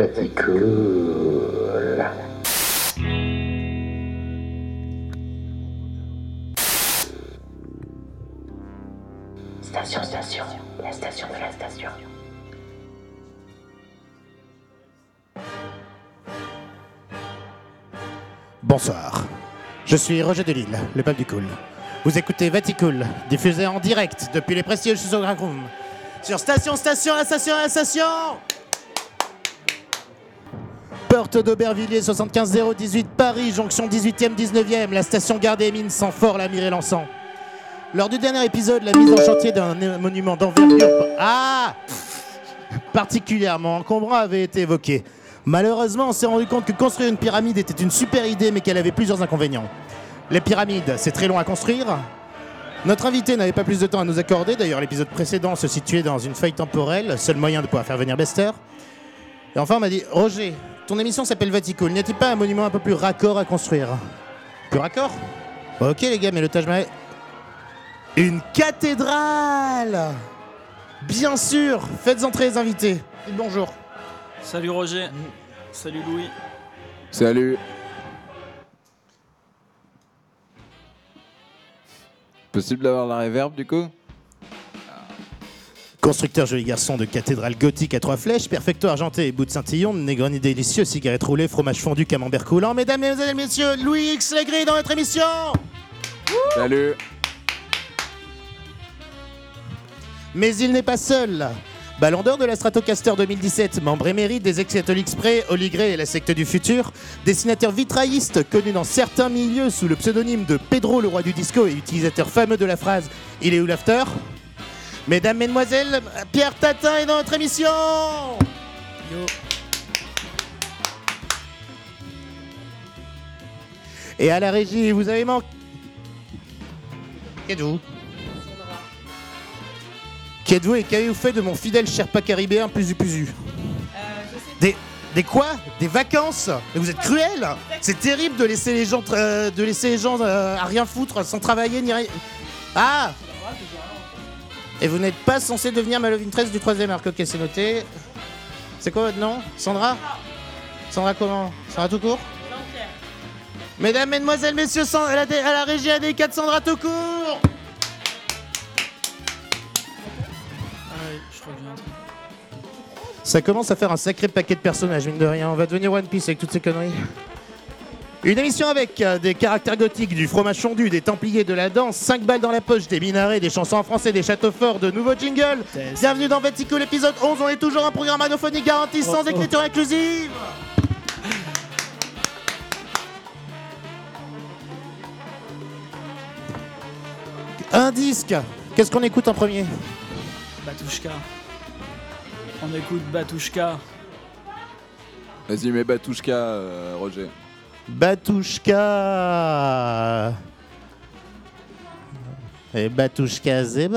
Cool. Station, station, la station de la station. Bonsoir. Je suis Roger Delille, le pape du cool. Vous écoutez Vaticool, diffusé en direct depuis les Suzuka Room. Sur station, station, la station, la station Porte d'Aubervilliers 75018 Paris, jonction 18e, 19e, la station Gare des Mines sans fort la l'encens. Lors du dernier épisode, la mise en chantier d'un monument d'envergure ah particulièrement encombrant avait été évoquée. Malheureusement, on s'est rendu compte que construire une pyramide était une super idée, mais qu'elle avait plusieurs inconvénients. Les pyramides, c'est très long à construire. Notre invité n'avait pas plus de temps à nous accorder. D'ailleurs, l'épisode précédent se situait dans une feuille temporelle, seul moyen de pouvoir faire venir Bester. Et enfin, on m'a dit Roger, ton émission s'appelle Vatico. N'y a-t-il pas un monument un peu plus raccord à construire Plus raccord Ok, les gars, mais le Taj Mahal. Une cathédrale Bien sûr Faites entrer les invités. Bonjour. Salut Roger. Salut Louis. Salut. Possible d'avoir la réverb du coup? Constructeur joli garçon de cathédrale gothique à trois flèches, perfecto argenté et bout de Saint-Illon, Negroni délicieux, cigarette roulée, fromage fondu, camembert coulant. Mesdames, Mesdemoiselles, Messieurs, Louis X Legris dans notre émission Salut. Mais il n'est pas seul. Ballon d'or de la Stratocaster 2017, membre émérite des ex-catholiques Spray, Oligré et la secte du futur, dessinateur vitrailliste connu dans certains milieux sous le pseudonyme de Pedro le roi du disco et utilisateur fameux de la phrase Il est où l'after? Mesdames, Mesdemoiselles, Pierre Tatin est dans notre émission. Et à la régie, vous avez manqué... Qui êtes-vous? Qui êtes-vous et qu'avez-vous fait de mon fidèle Sherpa caribéen plus plus Des, des quoi? Des vacances? Mais vous êtes cruel! C'est terrible de laisser les gens, tra- de laisser les gens euh, à rien foutre, sans travailler ni rien. Ah Et vous n'êtes pas censé devenir ma love interest du troisième arc. Ok, c'est noté. C'est quoi votre nom? Sandra? Sandra comment? Sandra tout court? Mesdames, Mesdemoiselles, Messieurs, à la, à la régie AD4 Sandra tout court Ah. Ça commence à faire un sacré paquet de personnages, mine de rien. On va devenir One Piece avec toutes ces conneries. Une émission avec euh, des caractères gothiques, du fromage fondu, des templiers de la danse, 5 balles dans la poche, des minarets, des chansons en français, des châteaux forts, de nouveaux jingles. Bienvenue dans Vatico, l'épisode 11. On est toujours un programme radiophonique garanti sans Oh, oh. écriture inclusive. Un disque. Qu'est-ce qu'on écoute en premier? Batushka. On écoute Batushka. Vas-y, mets Batouchka, euh, Roger. Batushka Et Batushka, c'est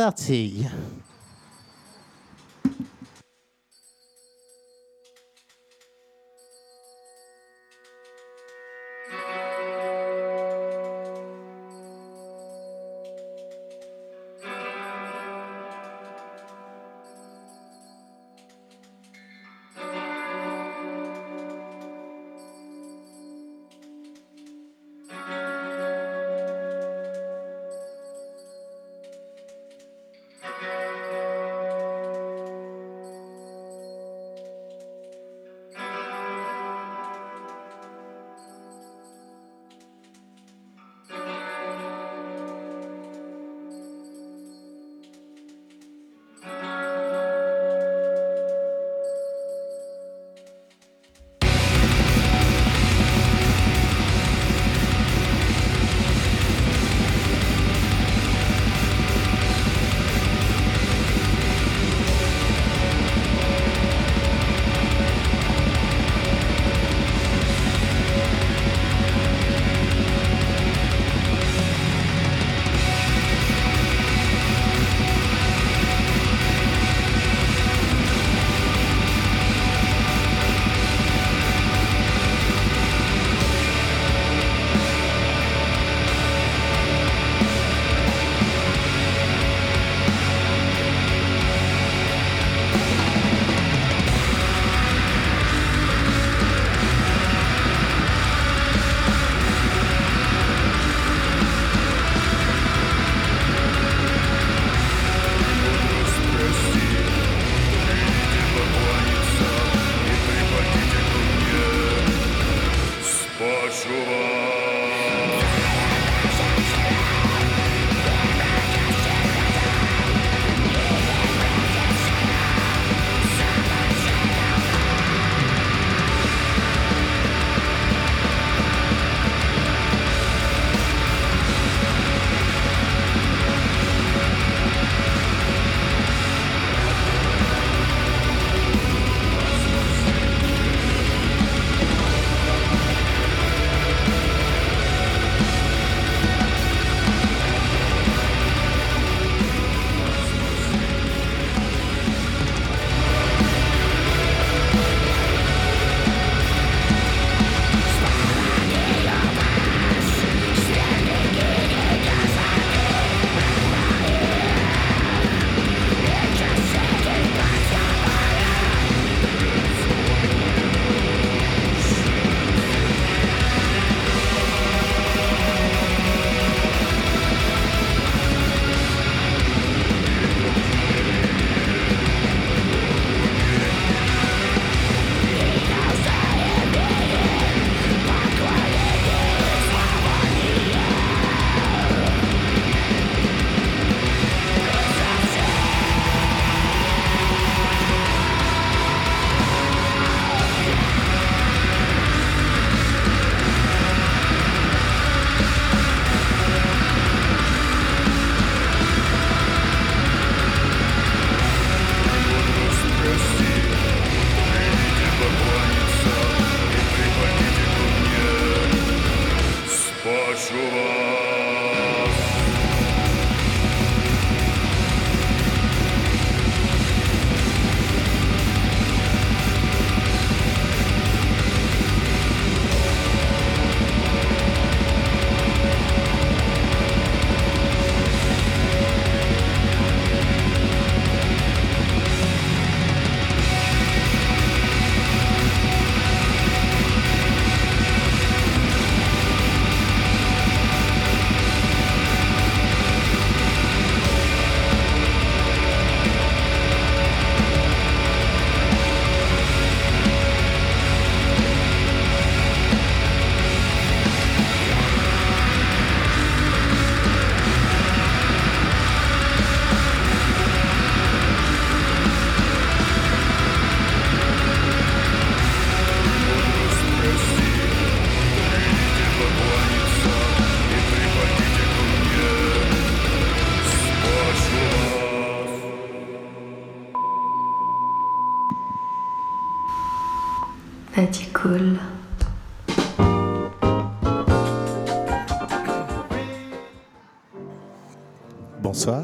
Bonsoir.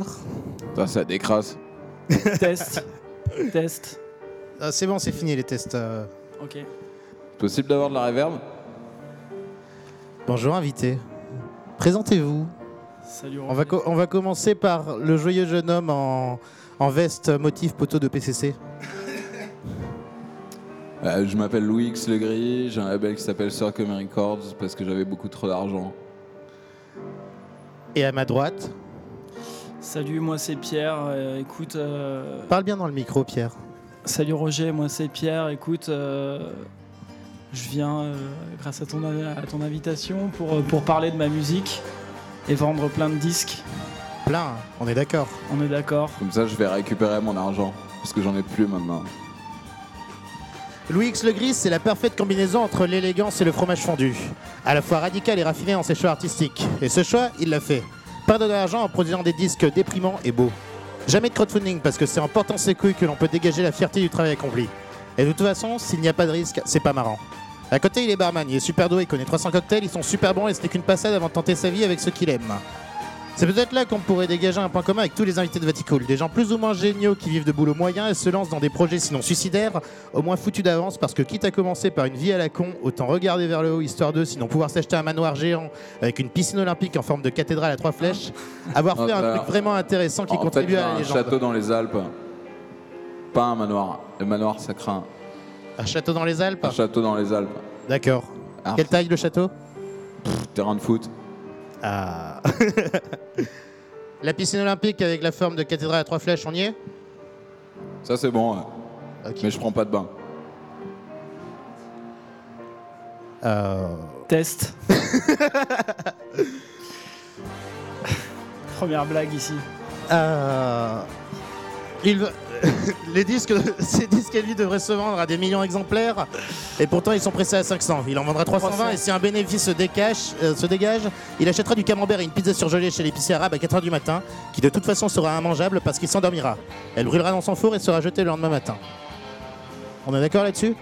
Ça, ça décrasse. Test. Test. Ah, c'est bon, c'est fini les tests. euh. Ok. Possible d'avoir de la réverb? Bonjour invité. Présentez-vous. Salut On va, co- on va commencer par le joyeux jeune homme en, en veste motif poteau de PCC. Euh, Je m'appelle Louis X Legris, j'ai un label qui s'appelle Circum Records parce que j'avais beaucoup trop d'argent. Et à ma droite, Salut, moi c'est Pierre. Euh, écoute, euh, parle bien dans le micro, Pierre. salut Roger, moi c'est Pierre. Écoute, euh, je viens euh, grâce à ton, à ton invitation pour, pour parler de ma musique et vendre plein de disques. Plein, on est d'accord. On est d'accord Comme ça, je vais récupérer mon argent parce que j'en ai plus maintenant. Louis X Le Gris, c'est la parfaite combinaison entre l'élégance et le fromage fondu. À la fois radical et raffiné dans ses choix artistiques. Et ce choix, il l'a fait. Perdre de l'argent en produisant des disques déprimants et beaux. Jamais de crowdfunding parce que c'est en portant ses couilles que l'on peut dégager la fierté du travail accompli. Et de toute façon, s'il n'y a pas de risque, c'est pas marrant. À côté, il est barman, il est super doué, il connaît 300 cocktails, ils sont super bons et ce n'est qu'une passade avant de tenter sa vie avec ceux qu'il aime. C'est peut-être là qu'on pourrait dégager un point commun avec tous les invités de Vaticool. Des gens plus ou moins géniaux qui vivent de boulot moyen et se lancent dans des projets sinon suicidaires, au moins foutus d'avance parce que quitte à commencer par une vie à la con, autant regarder vers le haut histoire de sinon pouvoir s'acheter un manoir géant avec une piscine olympique en forme de cathédrale à trois flèches, avoir fait un Ah, truc vraiment intéressant qui en contribue à la un légende. château dans les Alpes. Pas un manoir. Le manoir, ça craint. Un château dans les Alpes Un château dans les Alpes. D'accord. Ah. Quelle taille le château? Terrain de foot. Ah. la piscine olympique avec la forme de cathédrale à trois flèches, on y est? Ça, c'est bon. ouais. Ok. Mais je prends pas de bain. Euh, Test. Première blague ici. Euh, il veut- les disques, ces disques à lui devraient se vendre à des millions d'exemplaires et pourtant ils sont pressés à 500. Il en vendra 320 300. et si un bénéfice se, décache, euh, se dégage, il achètera du camembert et une pizza surgelée chez l'épicier arabe à 4h du matin qui de toute façon sera immangeable parce qu'il s'endormira. Elle brûlera dans son four et sera jetée le lendemain matin. On est d'accord là-dessus?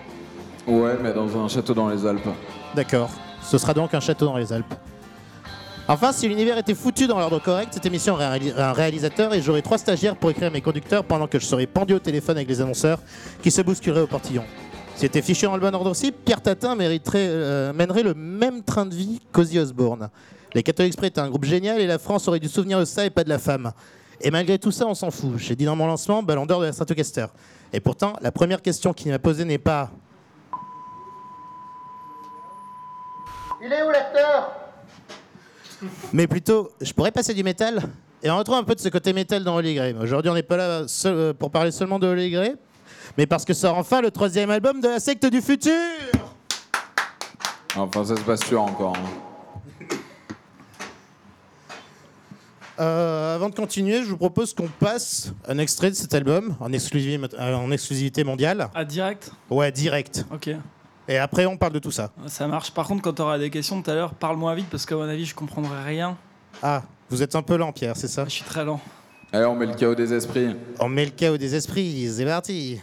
Ouais, mais dans un château dans les Alpes. D'accord. Ce sera donc un château dans les Alpes. Enfin, si l'univers était foutu dans l'ordre correct, cette émission aurait un réali- un réalisateur et j'aurais trois stagiaires pour écrire mes conducteurs pendant que je serais pendu au téléphone avec les annonceurs qui se bousculeraient au portillon. Si c'était fichu dans le bon ordre aussi, Pierre Tatin mériterait, euh, mènerait le même train de vie qu'Ozzy Osbourne. Les Catholics Express étaient un groupe génial et la France aurait dû souvenir de ça et pas de la femme. Et malgré tout ça, on s'en fout. J'ai dit dans mon lancement, ballon d'or de la Stratocaster. Et pourtant, la première question qui m'a posée n'est pas Il est où l'acteur? Mais plutôt, je pourrais passer du métal et on retrouve un peu de ce côté métal dans Holy Grail. Aujourd'hui, on n'est pas là seul- euh, pour parler seulement de Holy Grail, mais parce que sort enfin le troisième album de la secte du futur Enfin, ça se passe sûr encore. hein. Euh, Avant de continuer, je vous propose qu'on passe un extrait de cet album en exclusivité, euh, en exclusivité mondiale. Ah, direct? Ouais, direct. Ok, Et après, on parle de tout ça. ça marche. Par contre, quand tu auras des questions tout à l'heure, parle-moi vite parce qu'à mon avis, je comprendrai rien. Ah, vous êtes un peu lent, Pierre, c'est ça Je suis très lent. Allez, on met le chaos des esprits. On met le chaos des esprits, c'est parti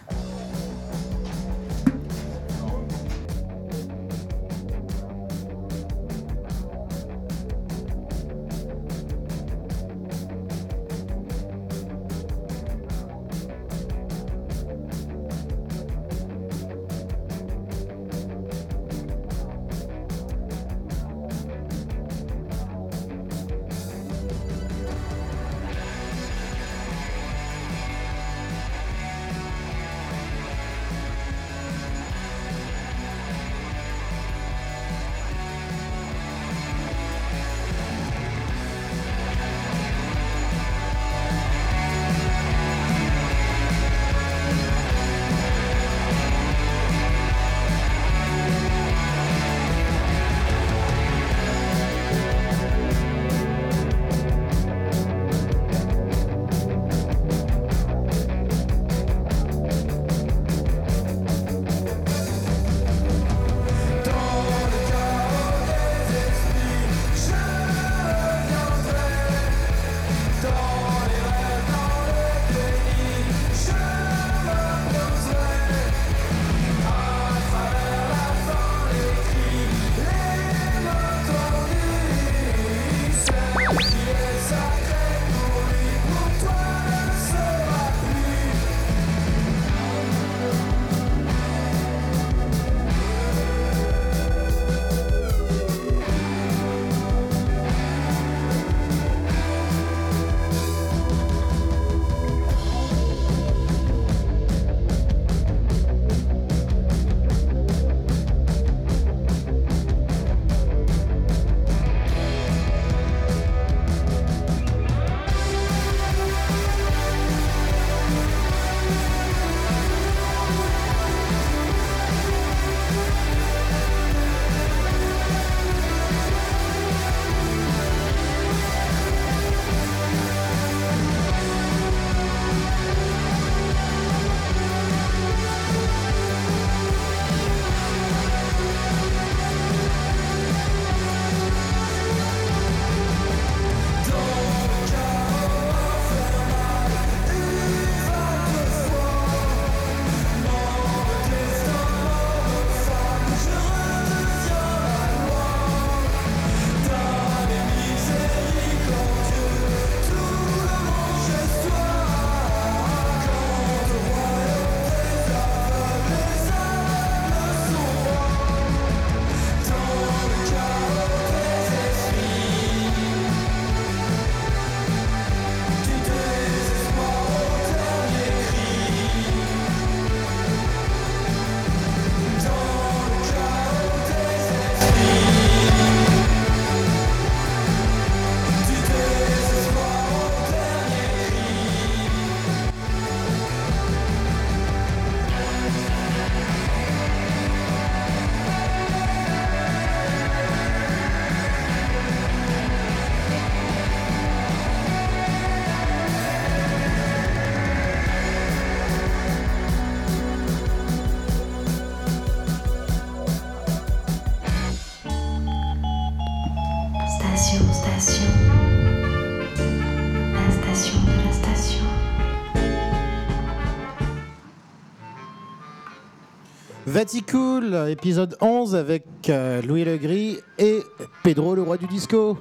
Vaticool, épisode 11 avec euh, Louis Legris et Pedro, le roi du disco.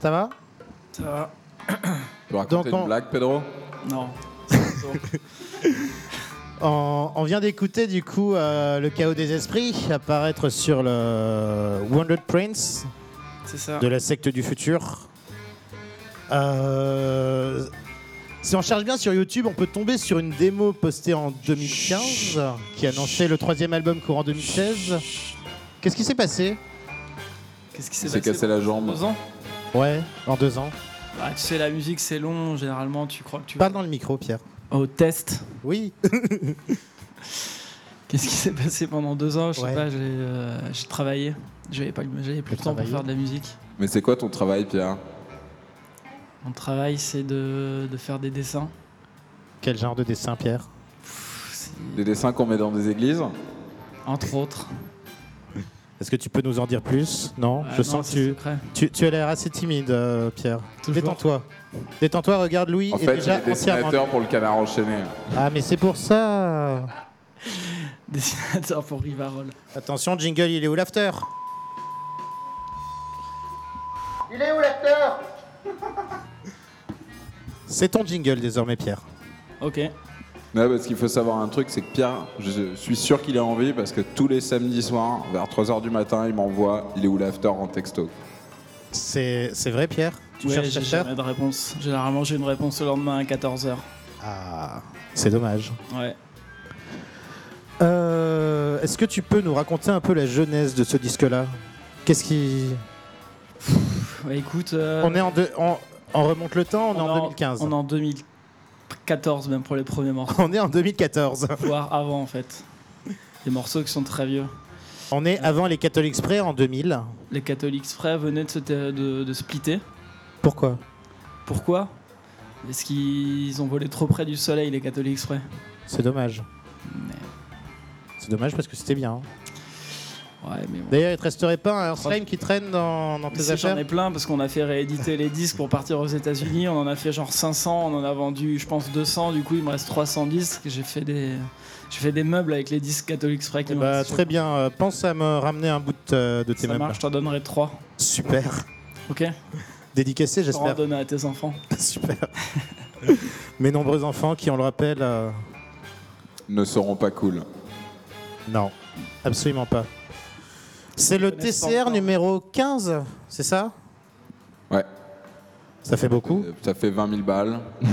Ça va? Ça va Tu veux raconter Donc, on- une blague, Pedro? Non. on, on vient d'écouter du coup euh, le chaos des esprits apparaître sur le Wounded Prince ça. de la secte du futur. Euh, si on cherche bien sur YouTube, on peut tomber sur une démo postée en 2015 qui annonçait le troisième album courant 2016. Qu'est-ce qui s'est passé? Qu'est-ce qui s'est passé cassé la jambe. Deux ans? Ouais, en deux ans. Ah, Tu sais, la musique c'est long. Généralement, tu crois que tu Parle dans le micro, Pierre. Au test. Oui. Qu'est-ce qui s'est passé pendant deux ans? Je sais Ouais. pas, j'ai euh, j'ai travaillé. J'avais pas, j'avais plus le temps pour faire de la musique. Mais c'est quoi ton travail, Pierre? Mon travail, c'est de, de faire des dessins. Quel genre de dessin, Pierre Des dessins qu'on met dans des églises Entre autres. Est-ce que tu peux nous en dire plus? Non, je non, sens que tu, tu, tu as l'air assez timide, euh, Pierre. Détends-toi. Détends-toi, regarde Louis En est fait, déjà dessinateur pour le canard enchaîné. Ah, mais c'est pour ça Dessinateur pour Rivarol. Attention, jingle, il est où l'after? C'est ton jingle désormais, Pierre. Ok. Ouais, parce qu'il faut savoir un truc, c'est que Pierre, je suis sûr qu'il a envie parce que tous les samedis soirs, vers 3h du matin, il m'envoie il est où l'after en texto. C'est c'est vrai, Pierre? Tu Ouais, cherches j'ai jamais de réponse. Généralement, j'ai une réponse le lendemain à 14h. Ah, c'est dommage. Ouais. Euh, Est-ce que tu peux nous raconter un peu la jeunesse de ce disque-là? Qu'est-ce qui... Ouais, écoute. euh, On est en deux... On, on remonte le temps, on, est en est 2015. On est en 2014 même pour les premiers morceaux. On est en 2014. Voire avant en fait. Des morceaux qui sont très vieux. On est avant les Catholic Spray en 2000. Les catholiques frais venaient de, se ta- de, de splitter. Pourquoi? Pourquoi? Parce qu'ils ont volé trop près du soleil, les catholiques frais. C'est dommage. Mais- C'est dommage parce que c'était bien. hein. Ouais, mais bon. D'ailleurs, il te resterait pas un slime qui traîne dans, dans tes Si, J'en affaires ai plein parce qu'on a fait rééditer les disques pour partir aux États-Unis. On en a fait genre 500, on en a vendu, je pense, 200. Du coup, il me reste 300 disques. J'ai fait des, j'ai fait des meubles avec les disques catholiques frais qui Eh bah. Très bien. euh, pense à me ramener un bout euh, de tes Ça meubles. marche, je t'en donnerai 3. Super. Ok Dédicacé, Pour en j'espère. donner à tes enfants. Super. Mes nombreux enfants qui, on le rappelle, euh, Ne seront pas cool. non, absolument pas. C'est le TCR numéro 15, c'est ça? Ouais. Ça fait beaucoup? Euh, Ça fait 20 000 balles.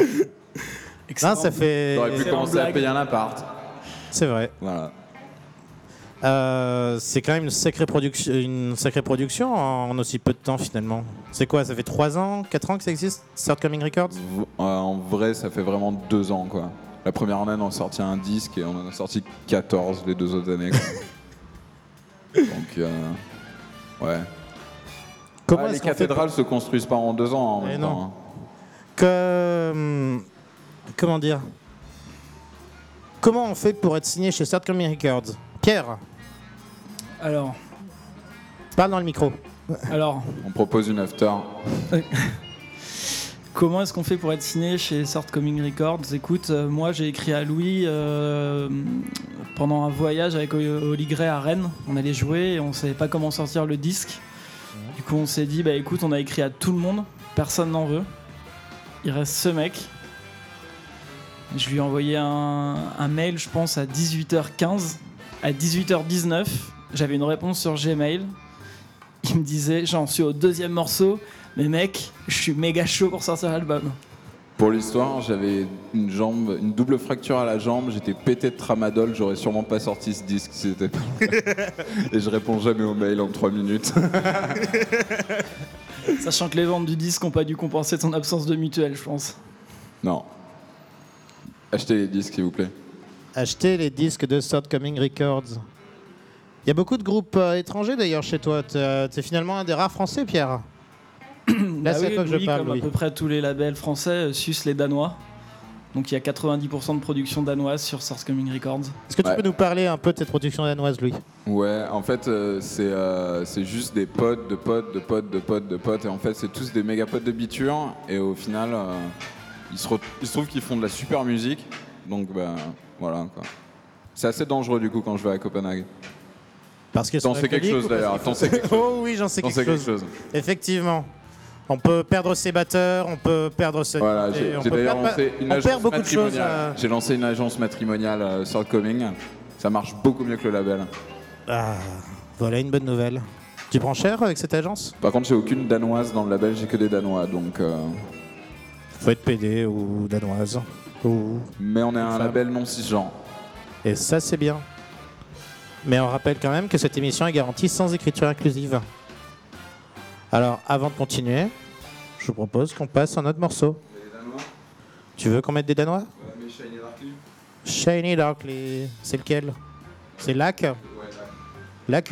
Non, Excellent. ça fait. J'aurais pu commencer à payer un appart. C'est vrai. Voilà. Euh, c'est quand même une sacrée, production, une sacrée production en, aussi peu de temps finalement. C'est quoi? Ça fait 3 ans, 4 ans que ça existe Third Coming Records? V- euh, en vrai, ça fait vraiment deux ans, quoi. La première année, on a sorti un disque et on en a sorti 14 les deux autres années. quoi. Donc, euh, ouais. Comment Ah, les est-ce qu'on fait cathédrales se construisent pas en deux ans. en Eh même non. temps, hein. que, hum, comment dire? Comment on fait pour être signé chez Coming Records? Pierre, Alors, parle dans le micro. alors, On propose une after. Comment est-ce qu'on fait pour être signé chez Sort Coming Records Écoute, euh, moi j'ai écrit à Louis euh, pendant un voyage avec Oli Gray à Rennes. On allait jouer et on savait pas comment sortir le disque. Du coup, on s'est dit, bah écoute, on a écrit à tout le monde, personne n'en veut. Il reste ce mec. Je lui ai envoyé un, un mail, je pense, à 18h15. À 18h19, j'avais une réponse sur Gmail. Il me disait, j'en suis au deuxième morceau, mais mec, je suis méga chaud pour sortir l'album. Pour l'histoire, j'avais une jambe, une double fracture à la jambe, j'étais pété de tramadol, j'aurais sûrement pas sorti ce disque si c'était pas. Et je réponds jamais aux mails en 3 minutes. Sachant que les ventes du disque n'ont pas dû compenser ton absence de mutuelle, je pense. non. Achetez les disques, s'il vous plaît. Achetez les disques de Coming Records. Il y a beaucoup de groupes euh, étrangers d'ailleurs chez toi. T'es euh, t'es finalement un des rares français, Pierre. Là, Bah c'est toi que je parle, comme à peu près tous les labels français, euh, sucent les Danois. Donc il y a 90% de production danoise sur Source Coming Records. Est-ce que tu Ouais. peux nous parler un peu de cette production danoise, Louis? Ouais, en fait, euh, c'est euh, c'est juste des potes, de potes, de potes, de potes, de potes. Et en fait, c'est tous des méga potes de biture. Et au final, euh, il, se re- il se trouve qu'ils font de la super musique. Donc, ben, voilà, quoi. C'est assez dangereux, du coup, quand je vais à Copenhague. Parce que T'en sais quelque chose, d'ailleurs. Oh oui, j'en sais quelque, sais quelque chose. chose. Effectivement. On peut perdre ses batteurs, on peut perdre ses. Voilà, j'ai d'ailleurs lancé une agence matrimoniale. euh. J'ai lancé une agence matrimoniale euh, sur Coming. Ça marche beaucoup mieux que le label. Ah, voilà une bonne nouvelle. Tu prends cher avec cette agence? Par contre, j'ai aucune danoise dans le label, j'ai que des danois. Donc, euh, Faut être PD ou danoise. Ou... Mais on est un Femme. label non cisgenre. Et ça, c'est bien. Mais on rappelle quand même que cette émission est garantie sans écriture inclusive. Alors, avant de continuer, je vous propose qu'on passe à un autre morceau. Tu veux qu'on mette des Danois? Shiny Darkly. C'est lequel? C'est Lac? Lac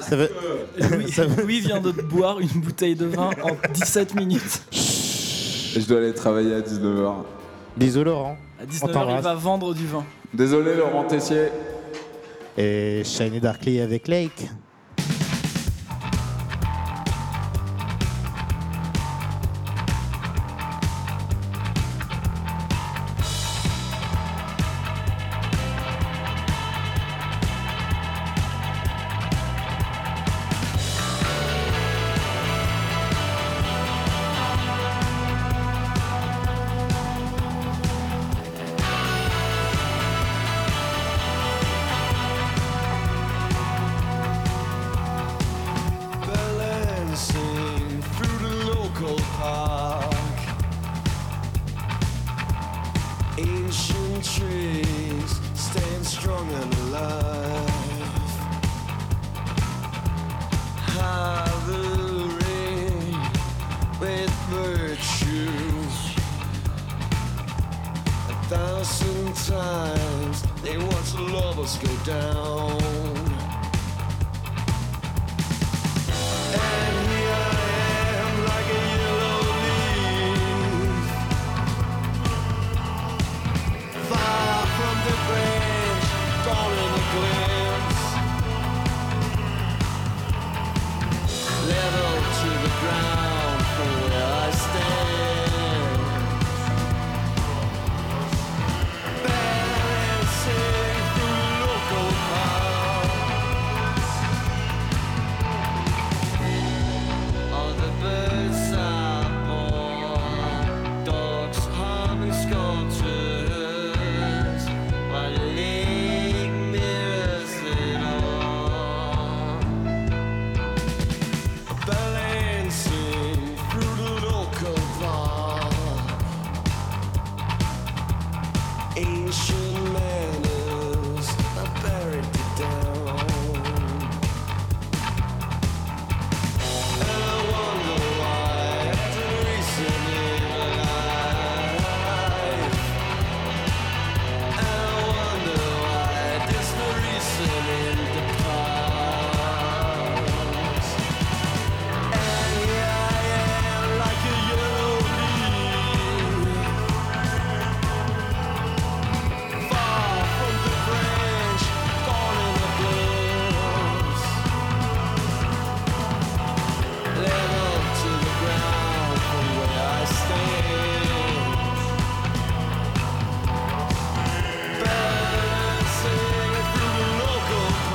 Ça veut... Louis, Ça va. Louis vient de boire une bouteille de vin en 17 minutes. Et je dois aller travailler à 19h. Bisous Laurent. À On 19h, il t'embrasse. va vendre du vin. Désolé, Laurent Tessier. Et Shiny Darkly avec Lake.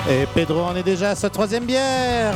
Et Pedro en est déjà à sa troisième bière.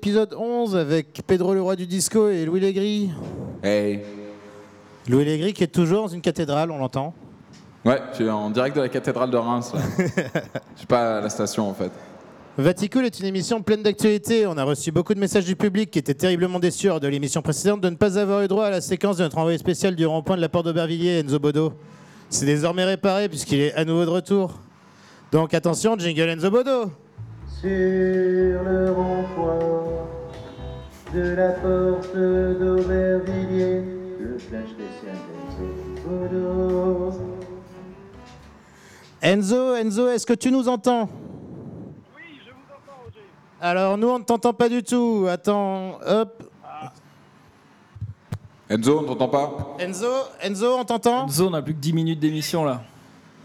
Épisode 11 avec Pedro le roi du disco et Louis Legris. Hey. Louis Legris qui est toujours dans une cathédrale, on l'entend. Ouais, je suis en direct de la cathédrale de Reims. Je suis pas à la station en fait. Vaticool est une émission pleine d'actualité. On a reçu beaucoup de messages du public qui étaient terriblement déçus de l'émission précédente de ne pas avoir eu droit à la séquence de notre envoyé spécial du rond-point de la porte d'Aubervilliers, Enzo Bodo. C'est désormais réparé puisqu'il est à nouveau de retour. Donc attention, jingle Enzo Bodo Sur le rond-point de la porte d'Aubervilliers, le flash d'Enzo Bodo. Enzo, Enzo, est-ce que tu nous entends? Oui, je vous entends, Roger. Alors nous, on ne t'entend pas du tout. Attends, hop. Enzo, on t'entend pas? Enzo, Enzo, on t'entend? Enzo, on a plus que 10 minutes d'émission là.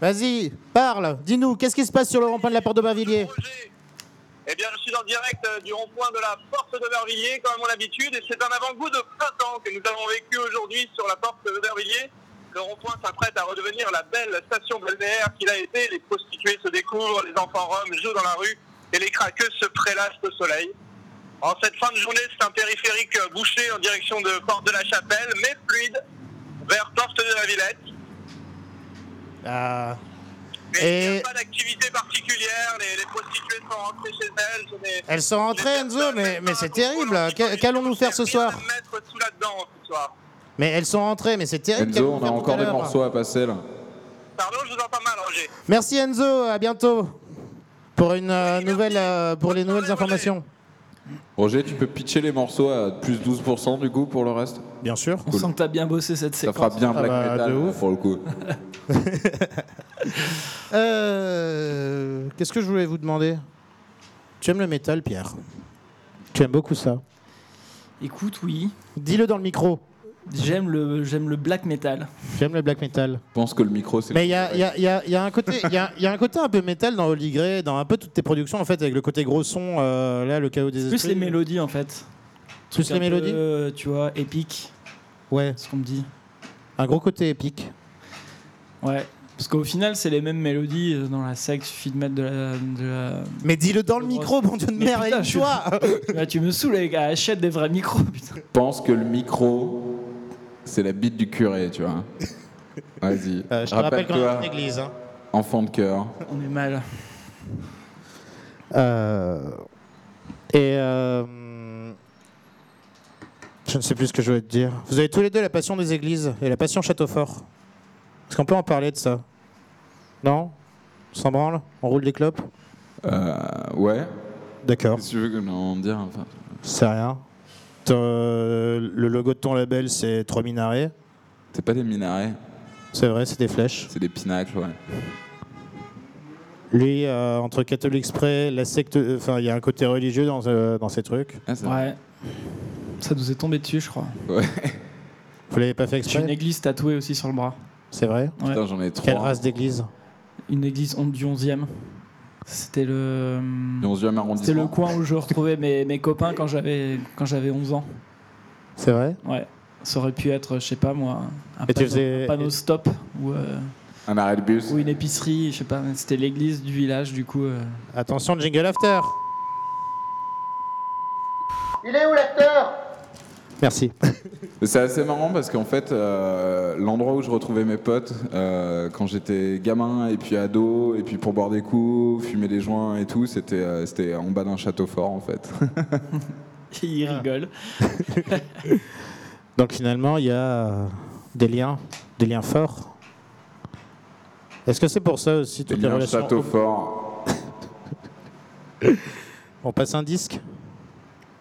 Vas-y, parle, dis-nous, qu'est-ce qui se passe sur le rond-point de la porte d'Aubervilliers? Roger. Eh bien, je suis en direct euh, du rond-point de la porte d'Aubervilliers, comme à mon habitude, et c'est un avant-goût de printemps que nous avons vécu aujourd'hui sur la porte d'Aubervilliers. Le rond-point s'apprête à redevenir la belle station balnéaire qu'il a été. Les prostituées se découvrent, les enfants roms jouent dans la rue, et les craqueux se prélassent au soleil. En cette fin de journée, c'est un périphérique bouché en direction de Porte de la Chapelle, mais fluide, vers Porte de la Villette. Ah, Mais Et- il n'y a pas d'activité particulière, les, les prostituées sont rentrées chez elles. Elles sont rentrées, Enzo, mais, mais c'est terrible. Qu'a- Qu'allons-nous faire ce soir Rien à mettre sous là-dedans ce soir. Mais elles sont rentrées, mais c'est terrible. Enzo, on a encore des morceaux à passer là. Pardon, je vous entends mal, Roger. Merci Enzo, à bientôt pour une euh, nouvelle, euh, pour les nouvelles informations. Roger, tu peux pitcher les morceaux à plus 12% du coup pour le reste Bien sûr. On sent que t'as bien bossé cette Ça séquence. fera bien Ah black bah, metal pour le coup. Euh, Qu'est-ce que je voulais vous demander? Tu aimes le métal, Pierre? Tu aimes beaucoup ça Écoute, oui, Dis-le dans le micro. j'aime le, j'aime le black metal. J'aime le black metal? Je pense que le micro c'est. Mais il y a, il y a- il y a- y a un côté, il y a, il y a un côté un peu métal dans Holy Grail, dans un peu toutes tes productions en fait, avec le côté gros son, euh, là, le chaos des Plus esprits. les mélodies en fait. Plus les un peu, mélodies? euh, tu vois, épique, Ouais. ce qu'on me dit. Un gros côté épique. Ouais. Parce qu'au final, c'est les mêmes mélodies euh, dans la secte, il suffit de mettre de la. de la- Mais dis-le dans le micro, bon Dieu de Mais merde, putain, avec toi Ah, tu me saoules avec achète des vrais micros, putain. Je pense que le micro c'est la bite du curé, tu vois. Vas-y. Euh, Je te rappelle qu'on est en église. hein. enfant de cœur. On est mal. Euh, Et euh, je ne sais plus ce que je voulais te dire. Vous avez tous les deux la passion des églises et la passion Châteaufort. Est-ce qu'on peut en parler de ça? Non? Sans branle? On roule des clopes? Euh, ouais. D'accord. Qu'est-ce que tu veux que en dire enfin, C'est rien. Euh, le logo de ton label, c'est trois minarets. C'est pas des minarets, C'est vrai, c'est des flèches. c'est des pinacles, ouais. Lui, euh, entre Catholic Spray, la secte, enfin, il y a un côté religieux dans, euh, dans ces trucs. Ah, c'est Ouais. Ça nous est tombé dessus, je crois. Ouais. Vous l'avez pas fait J'ai une exprès église tatouée aussi sur le bras. C'est vrai Ouais. Putain, j'en ai trois. Quelle race d'église Une église du 11e. C'était le. Du 11e C'était le coin où je retrouvais mes, mes copains quand j'avais quand j'avais 11 ans. C'est vrai Ouais. Ça aurait pu être, je sais pas moi, un Et tu panneau, faisais- un panneau stop ou, euh, Un arrêt de bus. ou une épicerie, je sais pas. C'était l'église du village, du coup. euh. Attention, jingle after Il est où l'acteur? Merci. C'est assez marrant parce qu'en fait, euh, l'endroit où je retrouvais mes potes euh, quand j'étais gamin et puis ado, et puis pour boire des coups, fumer des joints et tout, c'était euh, c'était en bas d'un château fort en fait. Il rigole. Donc finalement, il y a des liens, des liens forts. Est-ce que c'est pour ça aussi toutes les bien un relations château fort. On passe un disque?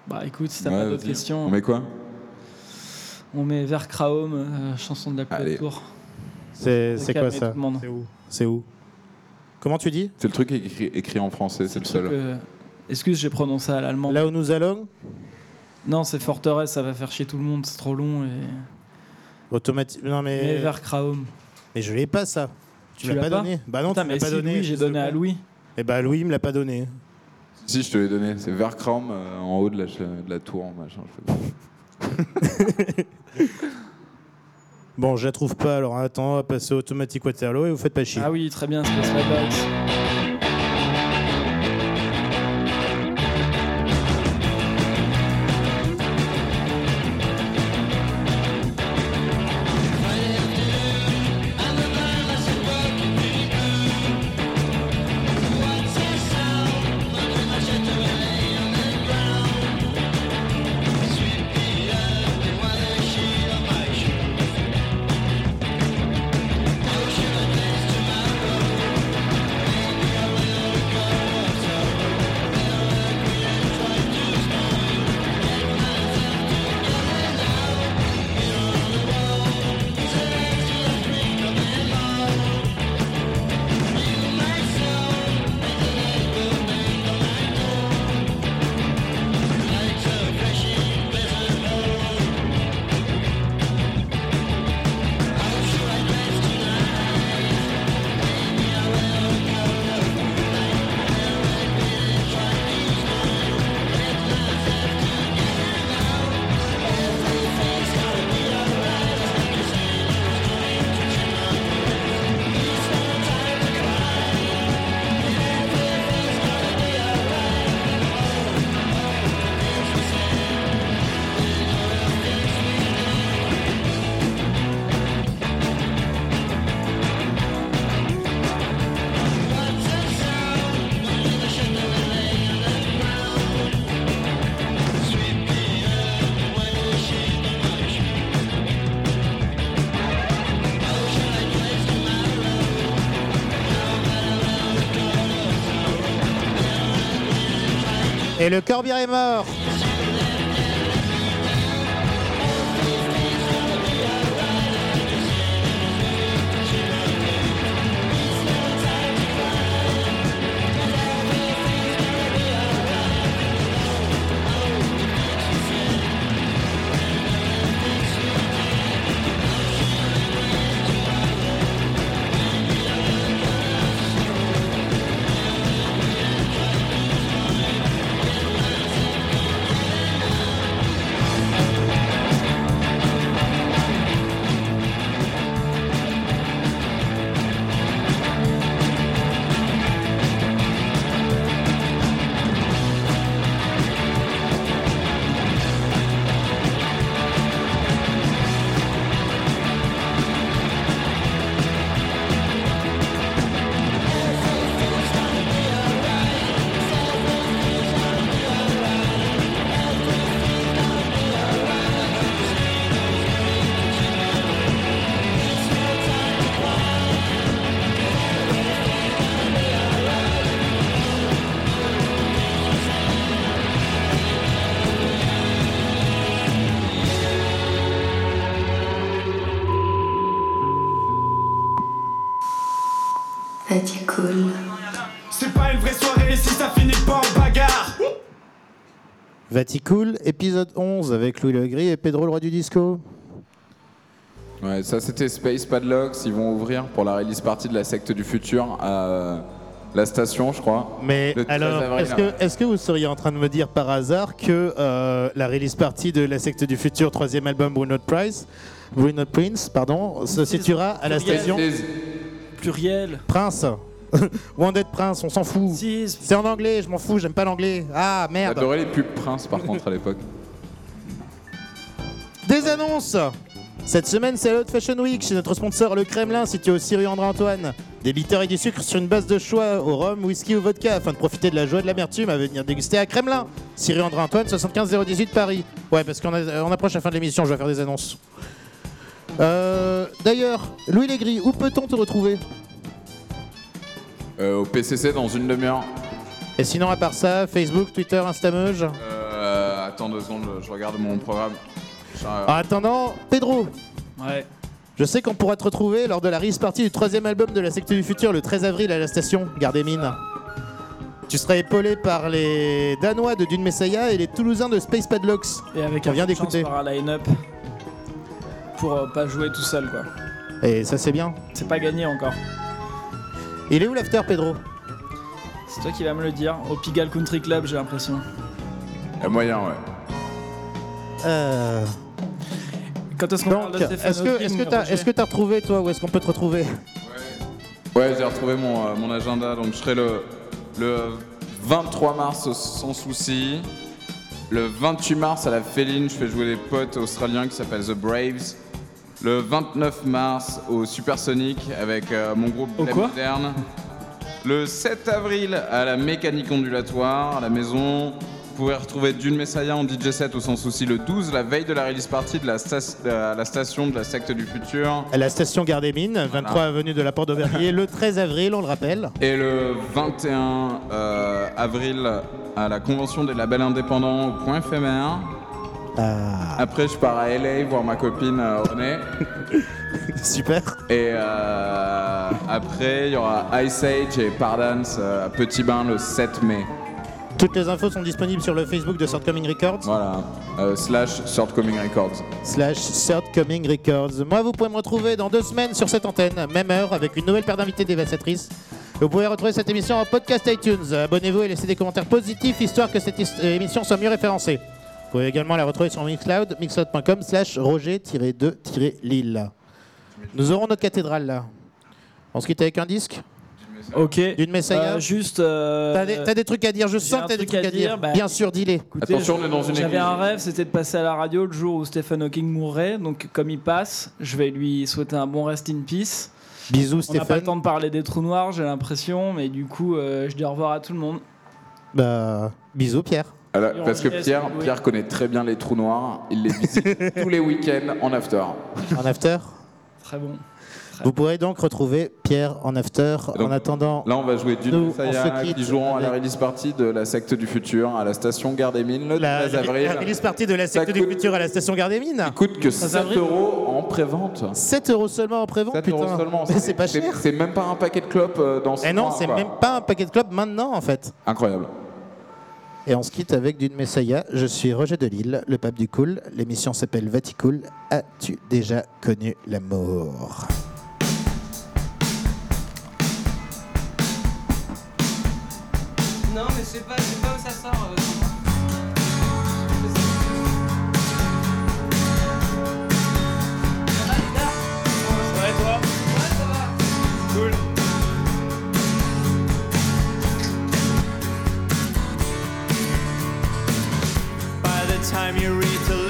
Bah écoute, si t'as Ouais, pas d'autres vas-y. questions, On met quoi? On met vers Kraum, euh, chanson de la pluie Allez. autour. C'est quoi ça. C'est où C'est où Comment tu dis C'est le truc écrit, écrit en français, c'est le seul. euh, Excuse, j'ai prononcé à l'allemand. Là où nous allons Non, c'est forteresse, ça va faire chier tout le monde, c'est trop long. Et... Automatique. Non Mais mais. vers Kraum. Mais je l'ai pas ça. Tu, l'as pas pas donné Bah non, Putain, tu mais l'as pas si, donné. Louis, j'ai donné à. Louis. Et bah Louis il me l'a pas donné. Si, je te l'ai donné. C'est Verkram euh, en haut de la, ch- de la tour, machin. je sais pas. Bon, je la trouve pas, alors attends, on va passer au automatique Waterloo et vous faites pas chier. Ah oui, très bien, Space My Bags. Et le corbière est mort. Cool. C'est pas une vraie soirée si ça finit pas en bagarre. Vaticool, épisode 11 avec Louis Legris et Pedro le roi du disco. Ouais, ça c'était Space Padlocks. Ils vont ouvrir pour la release party de la secte du futur à la station, je crois. Mais Le 13 alors, est-ce que, vous seriez en train de me dire par hasard que euh, la release party de la secte du futur, troisième album Prize, Blue Note Prince, pardon, se situera à la station Pluriel. Prince Wanted Prince, on s'en fout. Si, C'est en anglais, je m'en fous, j'aime pas l'anglais. Ah merde. J'adorais les pubs Prince par contre à l'époque. Des annonces Cette semaine, c'est la Haute Fashion Week chez notre sponsor Le Kremlin, situé au Syrie André Antoine. Des bitters et du sucre sur une base de choix au rhum, whisky ou vodka afin de profiter de la joie de l'amertume à venir déguster à Kremlin. Syrie André Antoine, 75 018 Paris. Ouais, parce qu'on a- on approche la fin de l'émission, je vais faire des annonces. Euh, D'ailleurs, Louis Légris, où peut-on te retrouver? Euh, au PCC dans une demi-heure. Et sinon, à part ça, Facebook, Twitter, Instameuge Euh, attends deux secondes, je regarde mon programme. En attendant, Pedro, Ouais. Je sais qu'on pourra te retrouver lors de la release party du troisième album de la Secte du Futur le 13 avril à la station Gare des Mines. Tu seras épaulé par les Danois de Dune Messiah et les Toulousains de Space Padlocks. Et avec On un vient d'écouter. par un line-up pour euh, pas jouer tout seul quoi. Et ça c'est bien. C'est pas gagné encore. Il est où l'after Pedro C'est toi qui vas me le dire. Au Pigalle Country Club, j'ai l'impression. A moyen, ouais. Euh... Quand est-ce qu'on parle de est-ce que est-ce que t'as Roger est-ce que t'as retrouvé toi où est-ce qu'on peut te retrouver Ouais, j'ai retrouvé mon, euh, mon agenda, donc je serai le, le 23 mars sans souci. Le 28 mars à la Féline, je fais jouer des potes australiens qui s'appellent The Braves. Le 29 mars au Supersonic avec euh, mon groupe Au quoi Moderne. Le 7 avril à la mécanique ondulatoire, à la maison. Vous pouvez retrouver Dune Messiah en DJ set au sans souci le 12, la veille de la release party de la, la station de la secte du futur. À la station Gare des Mines, 23 avenue de la Porte d'Aubervilliers, le 13 avril, on le rappelle. Et le 21 euh, avril à la convention des labels indépendants au point éphémère. Ah, Après, je pars à LA voir ma copine euh, René. super. Et euh, après, il y aura Ice Age et Pardance euh, à Petit Bain le 7 mai. Toutes les infos sont disponibles sur le Facebook de Shortcoming Records. Voilà. Euh, slash Shortcoming Records. slash Shortcoming Records. Moi, vous pouvez me retrouver dans deux semaines sur cette antenne, même heure, avec une nouvelle paire d'invités dévastatrices. Vous pouvez retrouver cette émission en podcast iTunes. Abonnez-vous et laissez des commentaires positifs, histoire que cette is- émission soit mieux référencée. Vous pouvez également la retrouver sur Mixcloud, mixcloud.com slash roger-2-lille. Nous aurons notre cathédrale là. On se quitte avec un disque Ok. d'une Messiah Euh, juste. euh, T'as des, t'as des trucs à dire, je sens que t'as des truc trucs à à dire. dire, bah, Bien sûr, dis-les. écoutez, Attention, on est dans une J'avais église. un rêve, c'était de passer à la radio le jour où Stephen Hawking mourrait. Donc, comme il passe, je vais lui souhaiter un bon rest in peace. Bisous On n'a pas Stéphane. le temps de parler des trous noirs, j'ai l'impression, mais du coup, euh, je dis au revoir à tout le monde. Bah, bisous Pierre. Alors, on parce que Pierre. Pierre connaît très bien les trous noirs. Il les visite tous les week-ends en after. En after Très bon. Vous pourrez donc retrouver Pierre en after. Donc, en attendant, Là, on va jouer Nous, Dune on Saya qui joueront à la release party de la secte du futur à la station Gare des Mines le la, 13 avril. la release partie de la secte du futur à la station Gare des Mines. Il coûte que 7 avril. euros en pré-vente. 7 euros seulement en prévente, 7 putain. euros seulement. C'est pas cher. C'est même pas un paquet de clopes euh, dans ce Et non, mois, c'est même pas un paquet de club maintenant en fait. Incroyable. Et on se quitte avec d'une Messiah. Je suis Roger Delille, le pape du cool. L'émission s'appelle Vaticool. As-tu déjà connu l'amour? Non, mais je sais pas, je sais pas où ça sort. Euh, cool. time you read the